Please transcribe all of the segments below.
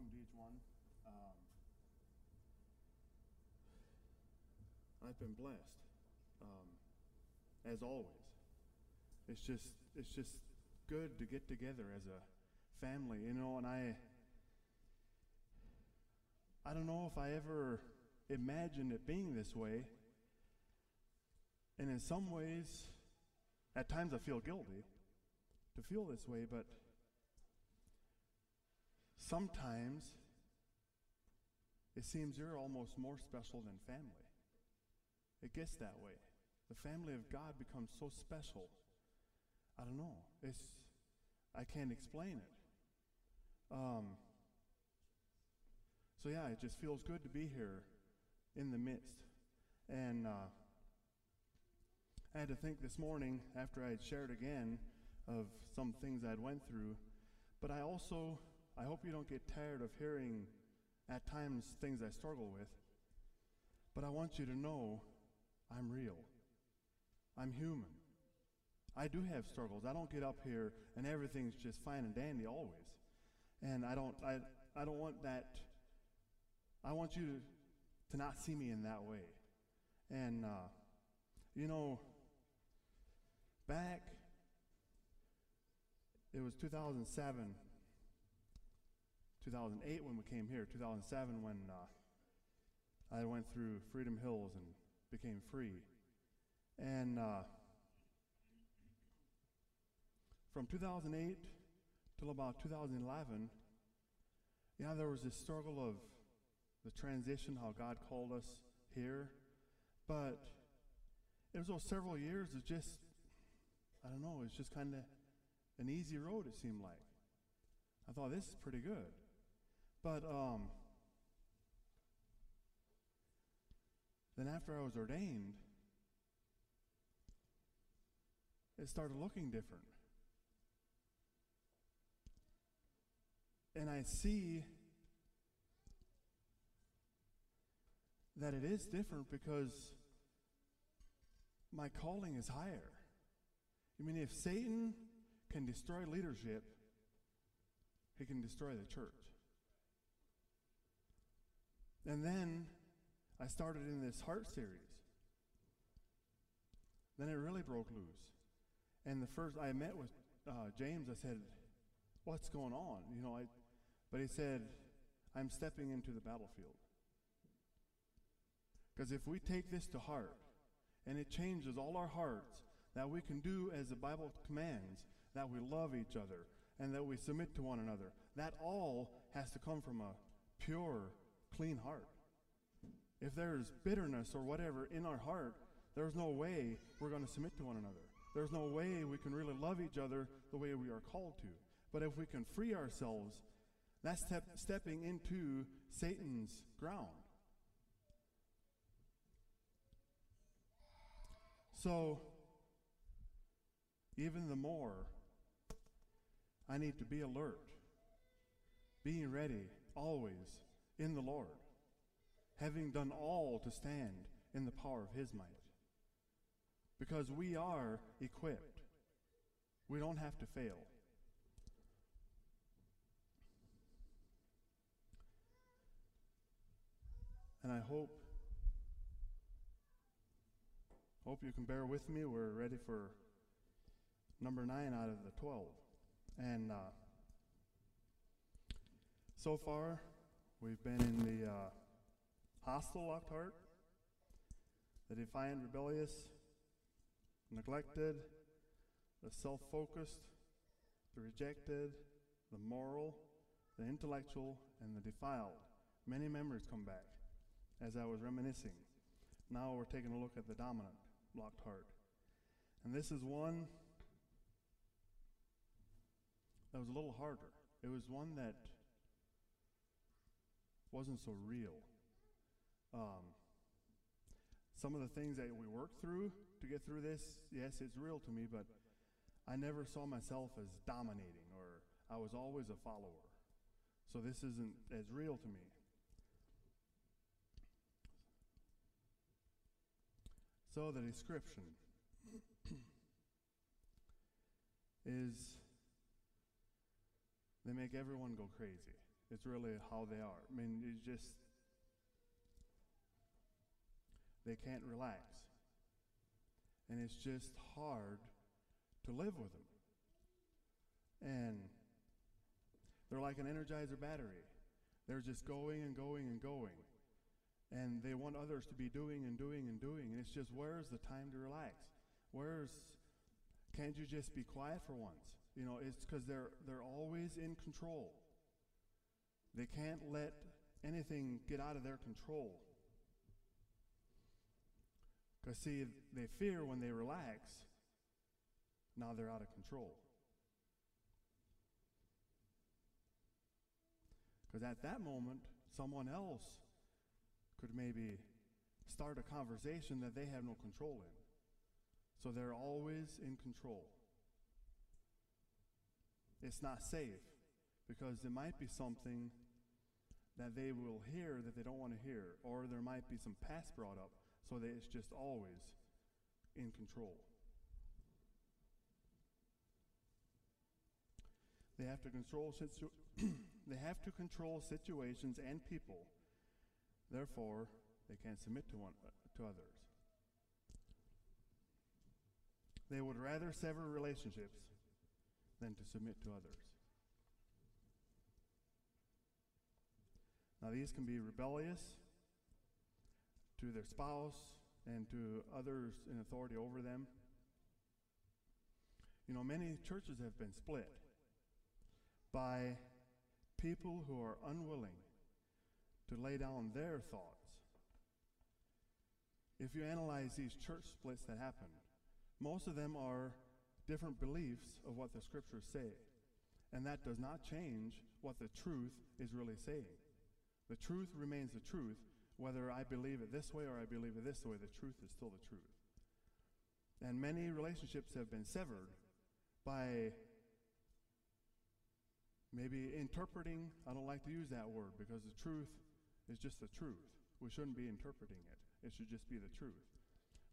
welcome to each one. Um, I've been blessed, um, as always. It's just, it's just good to get together as a family, you know. And I, I don't know if I ever imagined it being this way. And in some ways, at times I feel guilty to feel this way, but sometimes it seems you're almost more special than family. It gets that way. The family of God becomes so special. I don't know. It's I can't explain it. Um, so yeah, it just feels good to be here in the midst. And uh, I had to think this morning after I had shared again of some things I'd went through, but I also I hope you don't get tired of hearing at times things I struggle with. But I want you to know I'm real. I'm human. I do have struggles. I don't get up here and everything's just fine and dandy always. And I don't I I don't want that I want you to, to not see me in that way. And uh, you know, back it was 2007 2008 when we came here, 2007 when uh, I went through Freedom Hills and became free. And uh, from 2008 till about 2011, yeah, there was this struggle of the transition, how God called us here. But it was those several years of just, I don't know, it's just kind of an easy road, it seemed like. I thought, this is pretty good. But um, then after I was ordained, it started looking different. And I see that it is different because my calling is higher. I mean, if Satan can destroy leadership, he can destroy the church. And then I started in this heart series. Then it really broke loose. And the first I met with uh, James, I said, "What's going on?" You know, I, but he said, "I'm stepping into the battlefield." Because if we take this to heart, and it changes all our hearts, that we can do as the Bible commands, that we love each other, and that we submit to one another. That all has to come from a pure clean heart. If there's bitterness or whatever in our heart, there's no way we're going to submit to one another. There's no way we can really love each other the way we are called to. But if we can free ourselves, that's step, stepping into Satan's ground. So, even the more, I need to be alert, being ready always in the Lord, having done all to stand in the power of his might. Because we are equipped. We don't have to fail. And I hope hope you can bear with me. We're ready for number 9 out of the 12. And uh, so far, We've been in the uh, hostile locked heart, the defiant, rebellious, neglected, the self focused, the rejected, the moral, the intellectual, and the defiled. Many memories come back as I was reminiscing. Now we're taking a look at the dominant locked heart. And this is one that was a little harder. It was one that wasn't so real. Um, some of the things that we worked through to get through this, yes, it's real to me, but I never saw myself as dominating or I was always a follower. So this isn't as real to me. So the description is they make everyone go crazy. It's really how they are. I mean, it's just, they can't relax. And it's just hard to live with them. And they're like an energizer battery. They're just going and going and going. And they want others to be doing and doing and doing. And it's just, where's the time to relax? Where's, can't you just be quiet for once? You know, it's because they're, they're always in control. They can't let anything get out of their control. Because, see, they fear when they relax, now they're out of control. Because at that moment, someone else could maybe start a conversation that they have no control in. So they're always in control. It's not safe because there might be something that they will hear that they don't want to hear, or there might be some past brought up so that it's just always in control. They have to control situ- they have to control situations and people. Therefore, they can't submit to one to others. They would rather sever relationships than to submit to others. Now, these can be rebellious to their spouse and to others in authority over them. You know, many churches have been split by people who are unwilling to lay down their thoughts. If you analyze these church splits that happen, most of them are different beliefs of what the scriptures say. And that does not change what the truth is really saying. The truth remains the truth, whether I believe it this way or I believe it this way, the truth is still the truth. And many relationships have been severed by maybe interpreting. I don't like to use that word because the truth is just the truth. We shouldn't be interpreting it, it should just be the truth.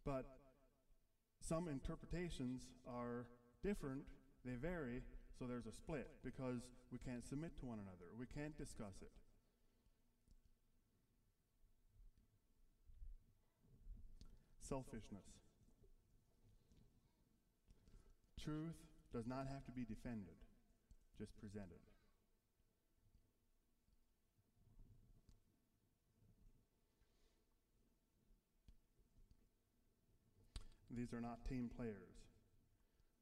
But some interpretations are different, they vary, so there's a split because we can't submit to one another, we can't discuss it. Selfishness. Truth does not have to be defended, just presented. These are not team players.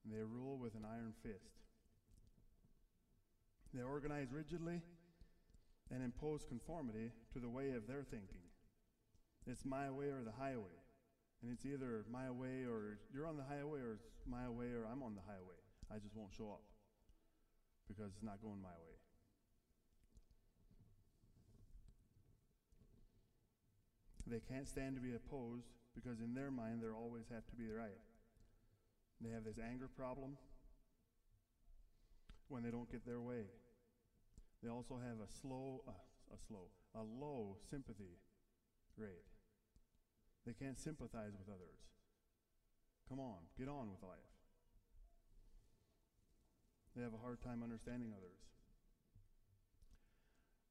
They rule with an iron fist. They organize rigidly and impose conformity to the way of their thinking. It's my way or the highway. And it's either my way or you're on the highway or it's my way or I'm on the highway. I just won't show up because it's not going my way. They can't stand to be opposed because in their mind, they always have to be right. They have this anger problem when they don't get their way. They also have a slow, uh, a slow, a low sympathy rate. They can't sympathize with others. Come on, get on with life. They have a hard time understanding others.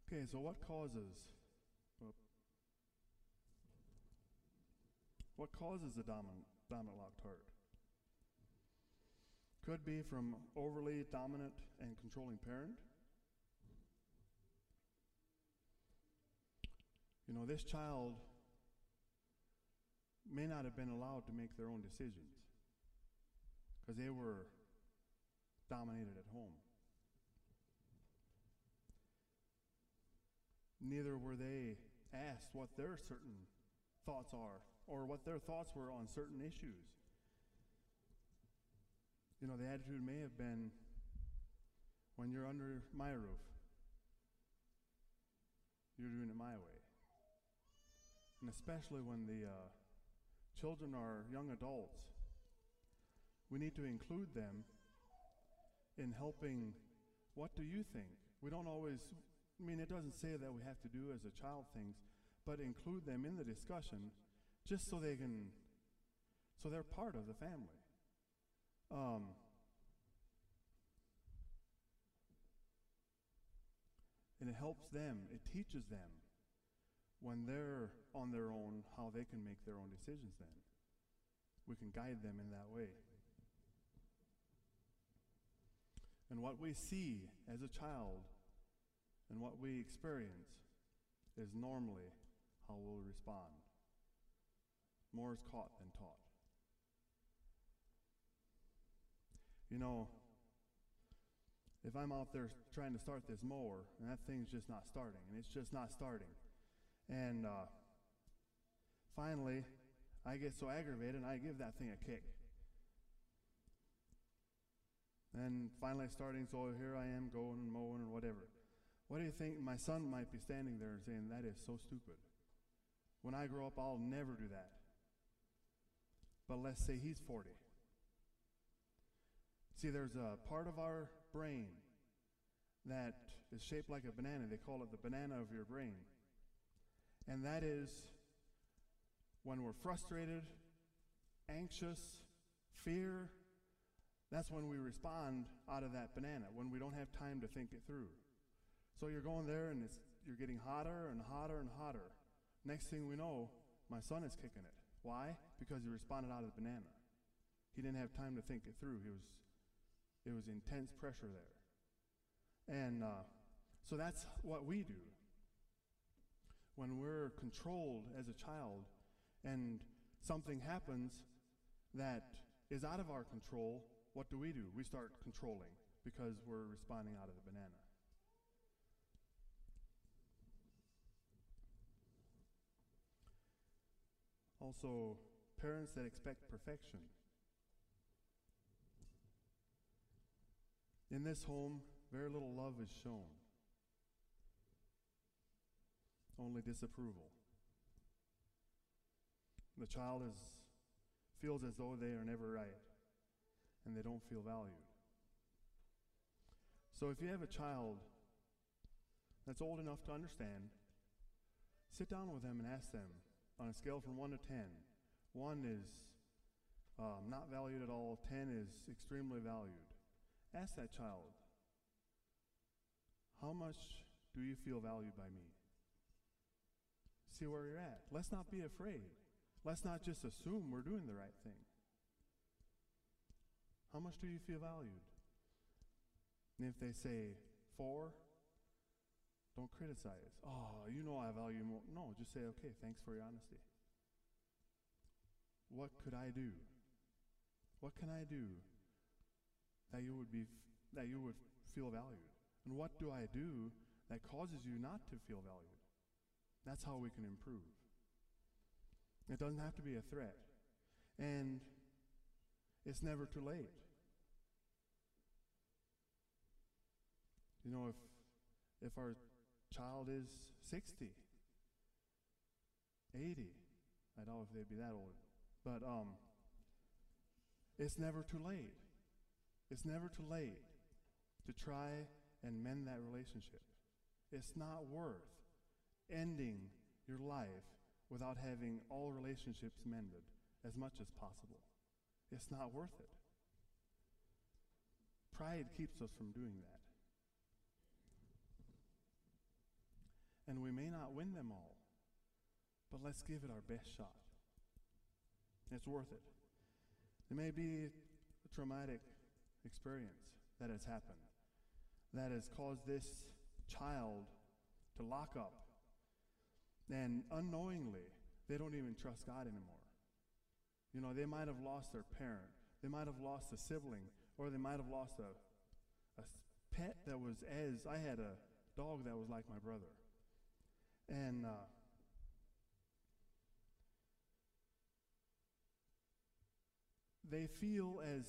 Okay, so what causes oh, What causes a dominant, dominant locked heart? Could be from overly dominant and controlling parent. You know, this child may not have been allowed to make their own decisions because they were dominated at home. Neither were they asked what their certain thoughts are or what their thoughts were on certain issues. You know, the attitude may have been when you're under my roof, you're doing it my way. And especially when the uh, children are young adults, we need to include them in helping. What do you think? We don't always, I mean, it doesn't say that we have to do as a child things, but include them in the discussion just so they can, so they're part of the family. Um, And it helps them, it teaches them when they're on their own how they can make their own decisions then. We can guide them in that way. And what we see as a child and what we experience is normally how we'll respond. More is caught than taught. You know, if I'm out there trying to start this mower and that thing's just not starting, and it's just not starting, and uh, finally I get so aggravated and I give that thing a kick. And finally starting, so here I am going and mowing and whatever. What do you think? My son might be standing there and saying, That is so stupid. When I grow up, I'll never do that. But let's say he's 40. See, there's a part of our brain that is shaped like a banana. They call it the banana of your brain. And that is when we're frustrated, anxious, fear, that's when we respond out of that banana, when we don't have time to think it through. So you're going there and it's, you're getting hotter and hotter and hotter. Next thing we know, my son is kicking it. Why? Because he responded out of the banana. He didn't have time to think it through. He was, it was intense pressure there. And uh, so that's what we do. When we're controlled as a child and something happens that is out of our control, what do we do? We start controlling because we're responding out of the banana. Also, parents that expect perfection. In this home, very little love is shown, only disapproval. The child is, feels as though they are never right and they don't feel valued. So if you have a child that's old enough to understand, sit down with them and ask them on a scale from 1 to 10. 1 is um, not valued at all, 10 is extremely valued. Ask that child, how much do you feel valued by me? See where you're at. Let's not be afraid. Let's not just assume we're doing the right thing. How much do you feel valued? And if they say four, don't criticize. Oh, you know I value more. No, just say, okay, thanks for your honesty. What could I do? What can I do that you would be that you would feel valued? And what do I do that causes you not to feel valued? That's how we can improve. It doesn't have to be a threat. And it's never too late. You know, if if our child is 60, 80. I don't know if they'd be that old. But um, it's never too late. It's never too late to try and mend that relationship. It's not worth ending your life without having all relationships mended as much as possible. It's not worth it. Pride keeps us from doing that. And we may not win them all, but let's give it our best shot. It's worth it. It may be a traumatic experience that has happened that has caused this child to lock up. And unknowingly, they don't even trust God anymore. You know, they might have lost their parent, they might have lost a sibling, or they might have lost a, a pet that was as I had a dog that was like my brother. And uh, they feel as,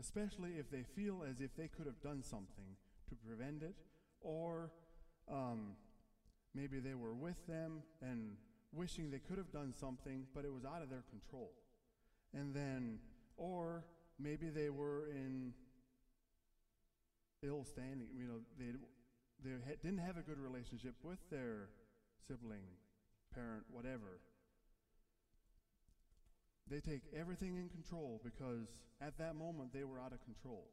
especially if they feel as if they could have done something to prevent it, or um, maybe they were with them and wishing they could have done something, but it was out of their control. And then, or maybe they were in ill standing, you know, they, they didn't have a good relationship with their sibling, parent, whatever. They take everything in control because at that moment they were out of control.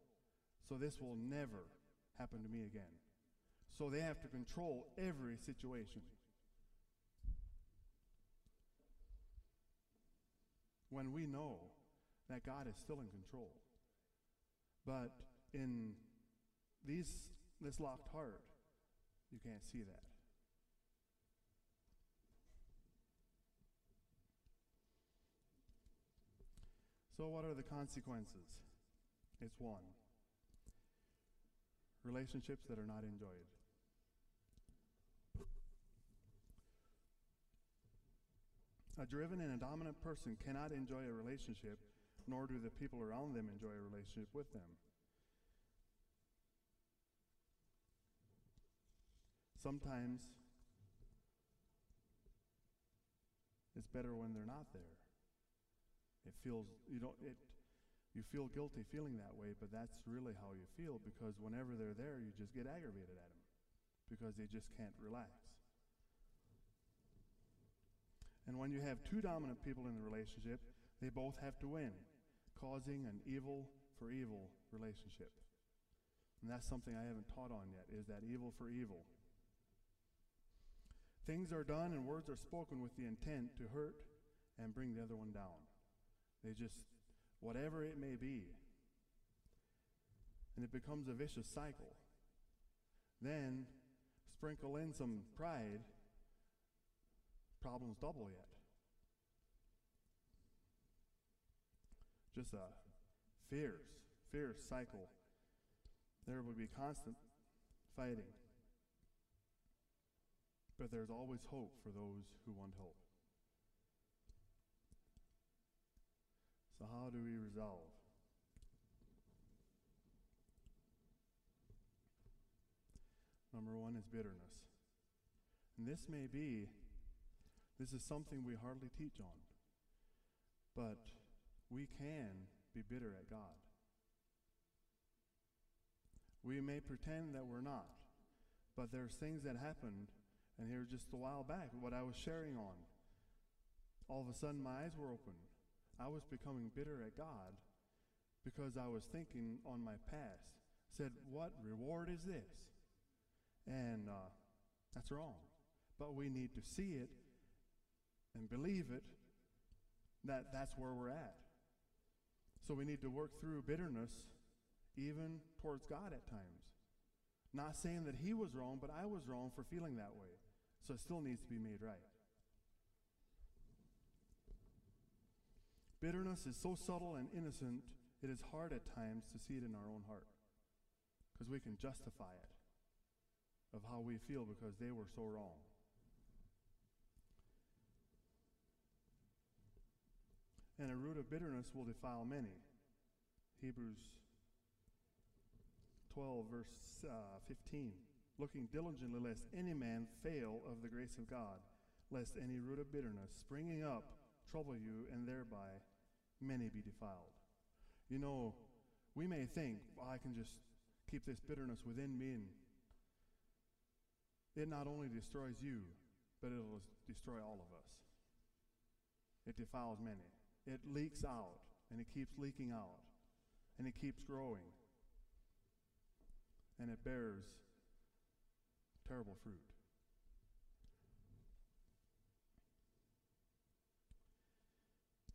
So this will never happen to me again. So they have to control every situation. When we know that God is still in control. But in these this locked heart, you can't see that. So, what are the consequences? It's one relationships that are not enjoyed. A driven and a dominant person cannot enjoy a relationship, nor do the people around them enjoy a relationship with them. Sometimes it's better when they're not there. It feels you don't it you feel guilty feeling that way, but that's really how you feel because whenever they're there, you just get aggravated at them because they just can't relax. And when you have two dominant people in the relationship, they both have to win, causing an evil for evil relationship. And that's something I haven't taught on yet, is that evil for evil. Things are done and words are spoken with the intent to hurt and bring the other one down. They just, whatever it may be. And it becomes a vicious cycle. Then sprinkle in some pride, problems double yet. Just uh, a fierce, fierce cycle. There will be constant fighting. But there's always hope for those who want hope. So, how do we resolve? Number one is bitterness. And this may be, this is something we hardly teach on. But we can be bitter at God. We may pretend that we're not. But there's things that happened, and here just a while back, what I was sharing on. All of a sudden, my eyes were open. I was becoming bitter at God because I was thinking on my past. Said, What reward is this? And uh, that's wrong. But we need to see it and believe it that that's where we're at. So we need to work through bitterness even towards God at times. Not saying that he was wrong, but I was wrong for feeling that way. So it still needs to be made right. Bitterness is so subtle and innocent, it is hard at times to see it in our own heart. Because we can justify it of how we feel because they were so wrong. And a root of bitterness will defile many. Hebrews 12, verse uh, 15. Looking diligently, lest any man fail of the grace of God, lest any root of bitterness springing up trouble you, and thereby many be defiled. You know, we may think, well, I can just keep this bitterness within me, and it not only destroys you, but it'll destroy all of us. It defiles many. It leaks out, and it keeps leaking out, and it keeps growing, and it bears terrible fruit.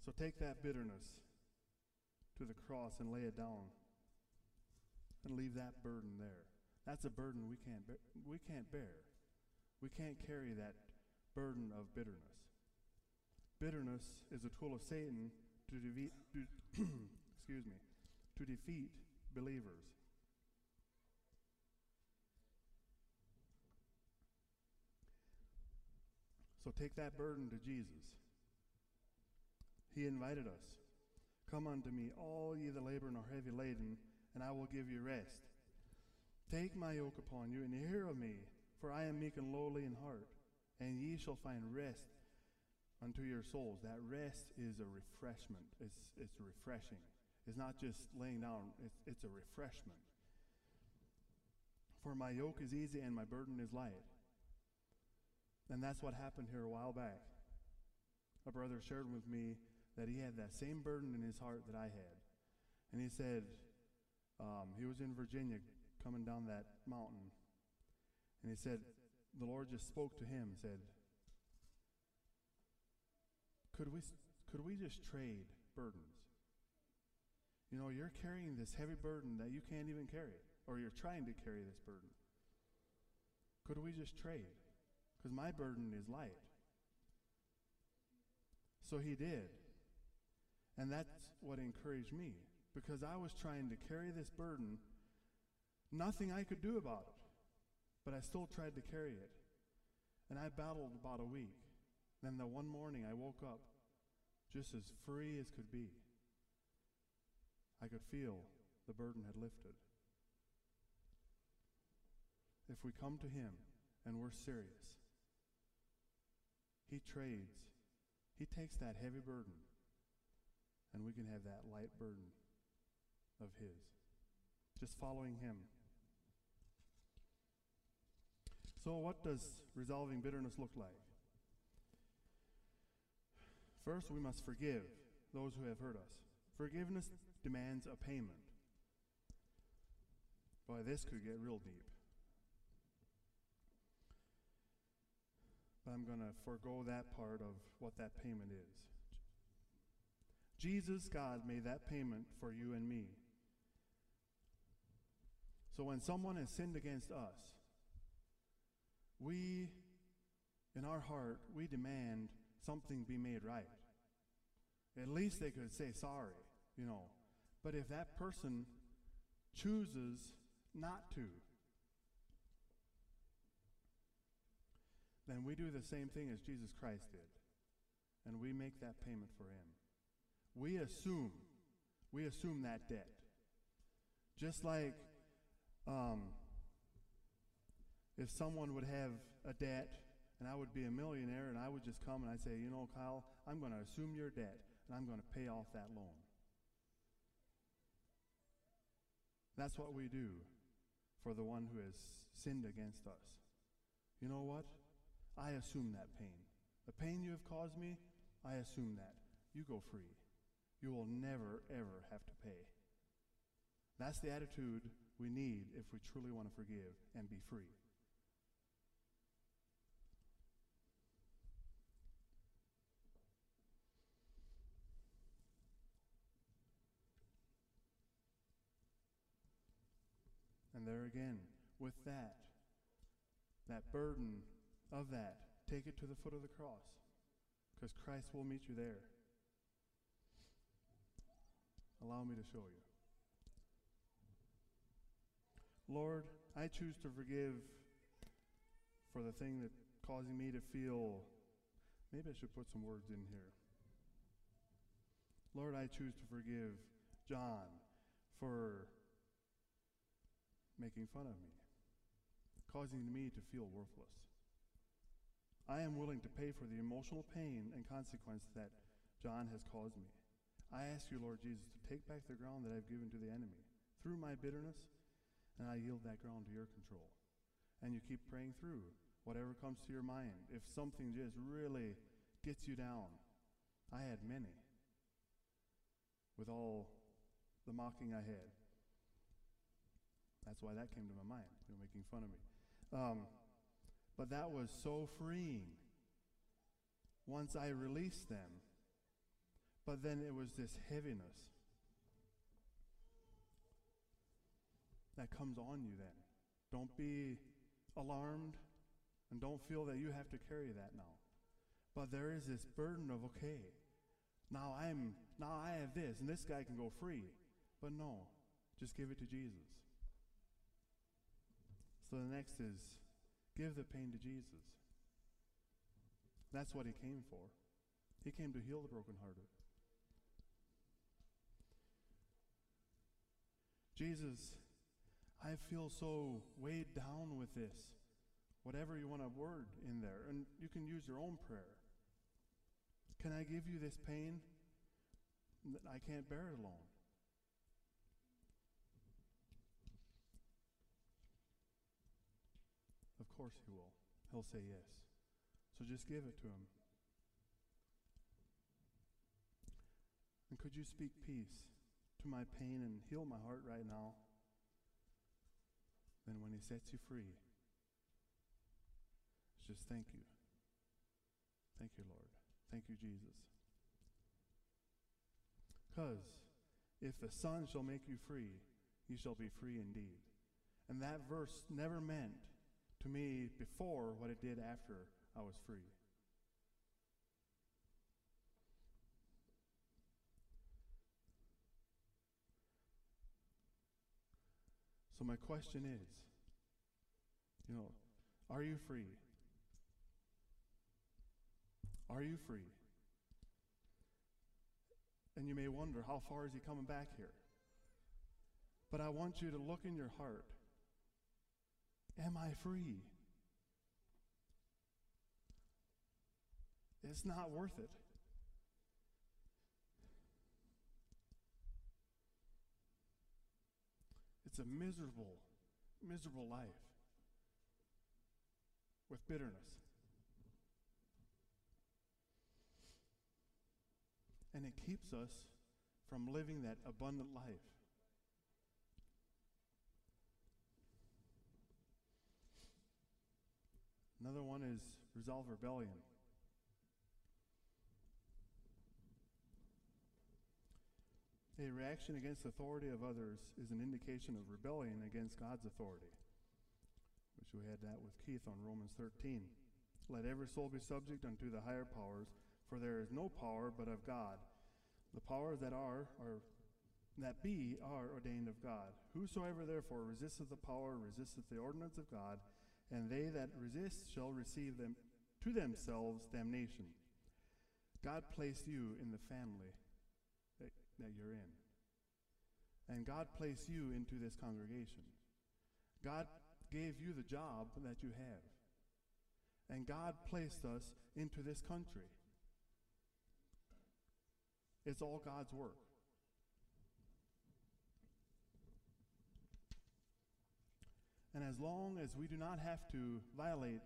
So take that bitterness to the cross and lay it down and leave that burden there. That's a burden we can't bear. We can't bear. We can't carry that burden of bitterness. Bitterness is a tool of Satan to defeat, to excuse me, to defeat believers. So take that burden to Jesus. He invited us. Come unto me, all ye that labor and are heavy laden, and I will give you rest. Take my yoke upon you, and hear of me, for I am meek and lowly in heart, and ye shall find rest unto your souls. That rest is a refreshment. It's, it's refreshing. It's not just laying down, it's, it's a refreshment. For my yoke is easy and my burden is light. And that's what happened here a while back. A brother shared with me that he had that same burden in his heart that I had. And he said, um, he was in Virginia coming down that mountain. And he said, the Lord just spoke to him and said, could we, could we just trade burdens? You know, you're carrying this heavy burden that you can't even carry, or you're trying to carry this burden. Could we just trade? Because my burden is light. So he did. And that's what encouraged me, because I was trying to carry this burden, nothing I could do about it, but I still tried to carry it. And I battled about a week. Then the one morning I woke up just as free as could be. I could feel the burden had lifted. If we come to Him and we're serious, He trades, He takes that heavy burden, and we can have that light burden of His. Just following Him. So, what does resolving bitterness look like? First, we must forgive those who have hurt us. Forgiveness demands a payment. Boy, this could get real deep. But I'm going to forego that part of what that payment is. Jesus, God, made that payment for you and me. So when someone has sinned against us, we, in our heart, we demand something be made right. At least they could say sorry, you know. But if that person chooses not to, then we do the same thing as Jesus Christ did. And we make that payment for him. We assume, we assume that debt. Just like um, if someone would have a debt and I would be a millionaire and I would just come and I'd say, you know, Kyle, I'm going to assume your debt and I'm going to pay off that loan. That's what we do for the one who has sinned against us. You know what? I assume that pain. The pain you have caused me, I assume that. You go free. You will never, ever have to pay. That's the attitude we need if we truly want to forgive and be free. And there again, with that, that burden of that, take it to the foot of the cross because Christ will meet you there. Allow me to show you. Lord, I choose to forgive for the thing that causing me to feel maybe I should put some words in here. Lord, I choose to forgive John for making fun of me, causing me to feel worthless. I am willing to pay for the emotional pain and consequence that John has caused me. I ask you, Lord Jesus, to take back the ground that I've given to the enemy through my bitterness, and I yield that ground to your control. And you keep praying through whatever comes to your mind. If something just really gets you down, I had many with all the mocking I had. That's why that came to my mind. You're making fun of me. Um, but that was so freeing once I released them. But then it was this heaviness that comes on you then. Don't be alarmed and don't feel that you have to carry that now. But there is this burden of okay, now I'm now I have this and this guy can go free. But no, just give it to Jesus. So the next is give the pain to Jesus. That's what he came for. He came to heal the brokenhearted. Jesus, I feel so weighed down with this. Whatever you want a word in there, and you can use your own prayer. Can I give you this pain? That I can't bear it alone. Of course he will. He'll say yes. So just give it to him. And could you speak peace to my pain and heal my heart right now? Then when he sets you free, just thank you. Thank you, Lord. Thank you, Jesus. Because if the Son shall make you free, you shall be free indeed. And that verse never meant to me before what it did after I was free. So, my question is you know, are you free? Are you free? And you may wonder, how far is he coming back here? But I want you to look in your heart. Am I free? It's not worth it. It's a miserable, miserable life with bitterness. And it keeps us from living that abundant life. Another one is resolve rebellion. A reaction against the authority of others is an indication of rebellion against God's authority, which we had that with Keith on Romans 13. Let every soul be subject unto the higher powers, for there is no power but of God. The powers that are, are that be, are ordained of God. Whosoever therefore resisteth the power resisteth the ordinance of God, and they that resist shall receive them to themselves damnation. God placed you in the family that you're in. And God placed you into this congregation. God gave you the job that you have. And God placed us into this country. It's all God's work. And as long as we do not have to violate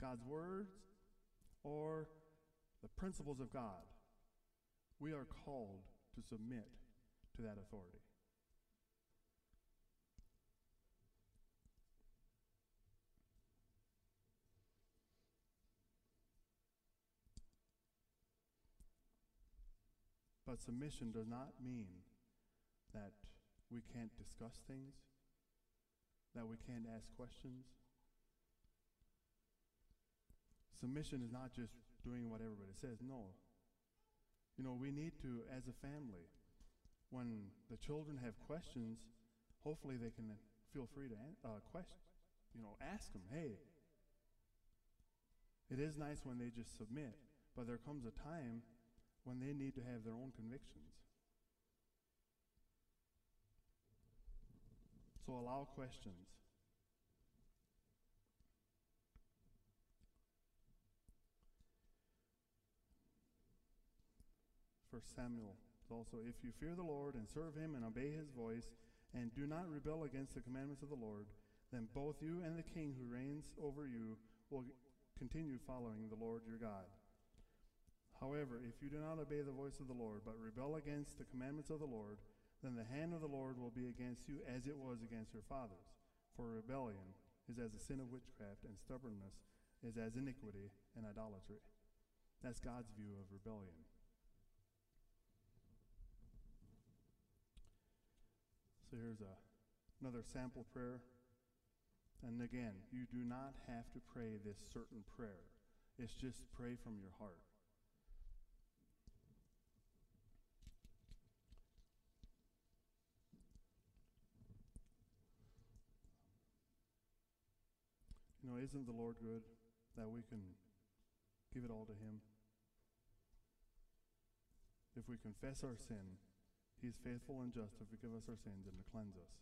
God's words or the principles of God, we are called to submit to that authority. But submission does not mean that we can't discuss things, that we can't ask questions. Submission is not just doing what everybody says. No, you know, we need to, as a family, when the children have questions, hopefully they can feel free to uh, question, you know, ask them, hey, it is nice when they just submit, but there comes a time when they need to have their own convictions. So allow questions. 1 Samuel also, if you fear the Lord and serve him and obey his voice, and do not rebel against the commandments of the Lord, then both you and the king who reigns over you will continue following the Lord your God. However, if you do not obey the voice of the Lord, but rebel against the commandments of the Lord, then the hand of the Lord will be against you as it was against your fathers. For rebellion is as the sin of witchcraft, and stubbornness is as iniquity and idolatry. That's God's view of rebellion. So here's a, another sample prayer. And again, you do not have to pray this certain prayer. It's just pray from your heart. Know, isn't the Lord good that we can give it all to Him? If we confess our sin, he is faithful and just to forgive us our sins and to cleanse us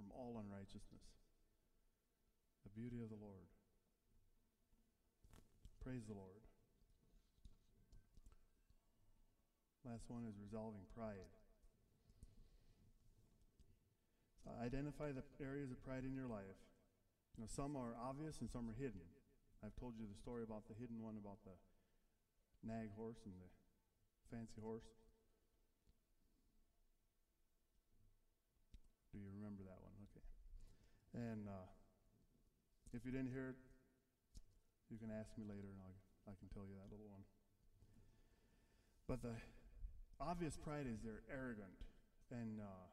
from all unrighteousness. The beauty of the Lord. Praise the Lord. Last one is resolving pride. So identify the areas of pride in your life. You know, some are obvious and some are hidden. I've told you the story about the hidden one about the nag horse and the fancy horse. Do you remember that one? Okay. And uh, if you didn't hear it, You can ask me later, and I'll, I can tell you that little one. But the obvious pride is they're arrogant and uh,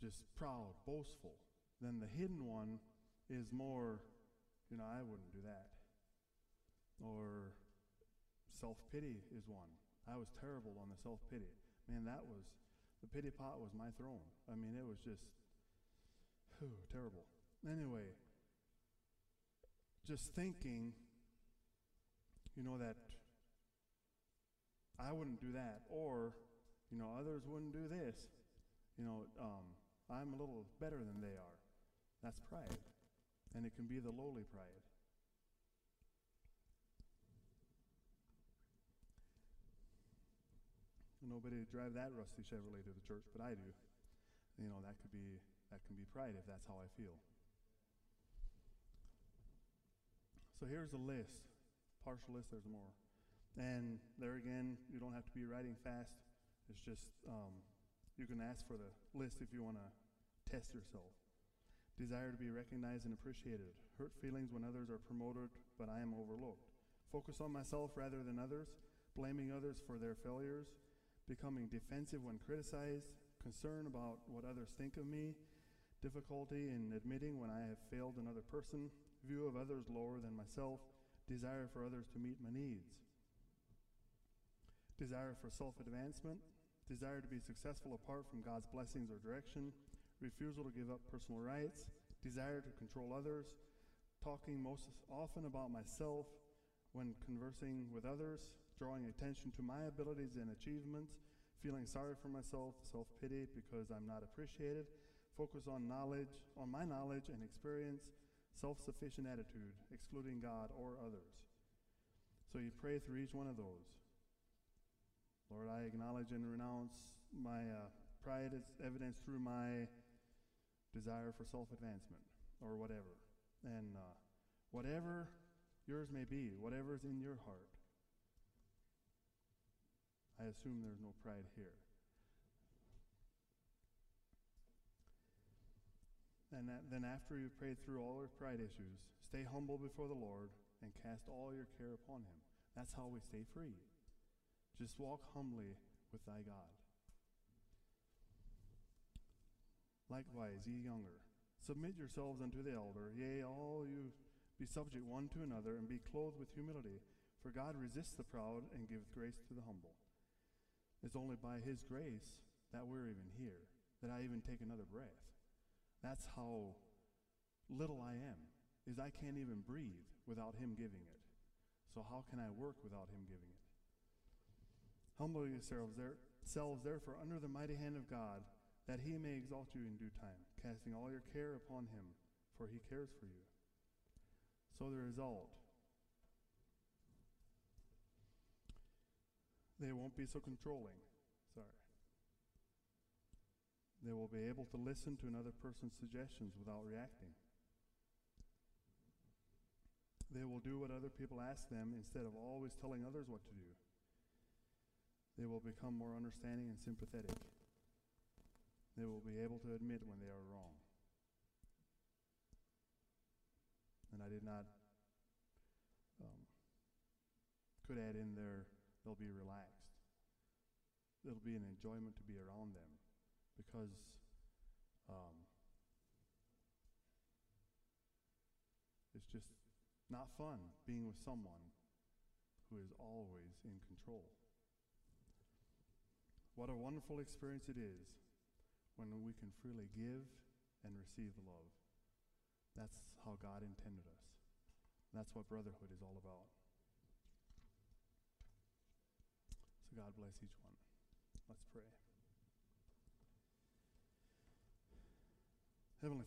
just proud, boastful. Then the hidden one is more, you know, I wouldn't do that. Or self pity is one. I was terrible on the self pity. Man, that was, the pity pot was my throne. I mean, it was just, whew, terrible. Anyway, just thinking, you know, that I wouldn't do that, or, you know, others wouldn't do this. You know, um, I'm a little better than they are. That's pride. And it can be the lowly pride. Nobody would drive that rusty Chevrolet to the church, but I do. You know, that could be that can be pride if that's how I feel. So here's a list. Partial list, there's more. And there again, you don't have to be writing fast. It's just, um, you can ask for the list if you want to test yourself. Desire to be recognized and appreciated. Hurt feelings when others are promoted, but I am overlooked. Focus on myself rather than others. Blaming others for their failures becoming defensive when criticized, concern about what others think of me, difficulty in admitting when I have failed another person, view of others lower than myself, desire for others to meet my needs, desire for self advancement, desire to be successful apart from God's blessings or direction, refusal to give up personal rights, desire to control others, talking most often about myself when conversing with others, drawing attention to my abilities and achievements, feeling sorry for myself, self pity because I'm not appreciated, focus on knowledge, on my knowledge and experience, self sufficient attitude, excluding God or others. So you pray through each one of those. Lord, I acknowledge and renounce my uh, pride as evidence through my desire for self advancement or whatever. And uh, whatever yours may be, whatever's in your heart, I assume there's no pride here. And that, then, after you've prayed through all your pride issues, stay humble before the Lord and cast all your care upon Him. That's how we stay free. Just walk humbly with thy God. Likewise, ye younger, submit yourselves unto the elder. Yea, all you be subject one to another, and be clothed with humility. For God resists the proud and giveth grace to the humble. It's only by His grace that we're even here, that I even take another breath. That's how little I am, is I can't even breathe without Him giving it. So how can I work without Him giving it? Humble yourselves, therefore, under the mighty hand of God, that He may exalt you in due time, casting all your care upon Him, for He cares for you. So the result They won't be so controlling. Sorry. They will be able to listen to another person's suggestions without reacting. They will do what other people ask them instead of always telling others what to do. They will become more understanding and sympathetic. They will be able to admit when they are wrong. And I did not, um, could add in there they'll be relaxed. It'll be an enjoyment to be around them because um, it's just not fun being with someone who is always in control. What a wonderful experience it is when we can freely give and receive love. That's how God intended us. That's what brotherhood is all about. So God bless each one. Let's pray. Heavenly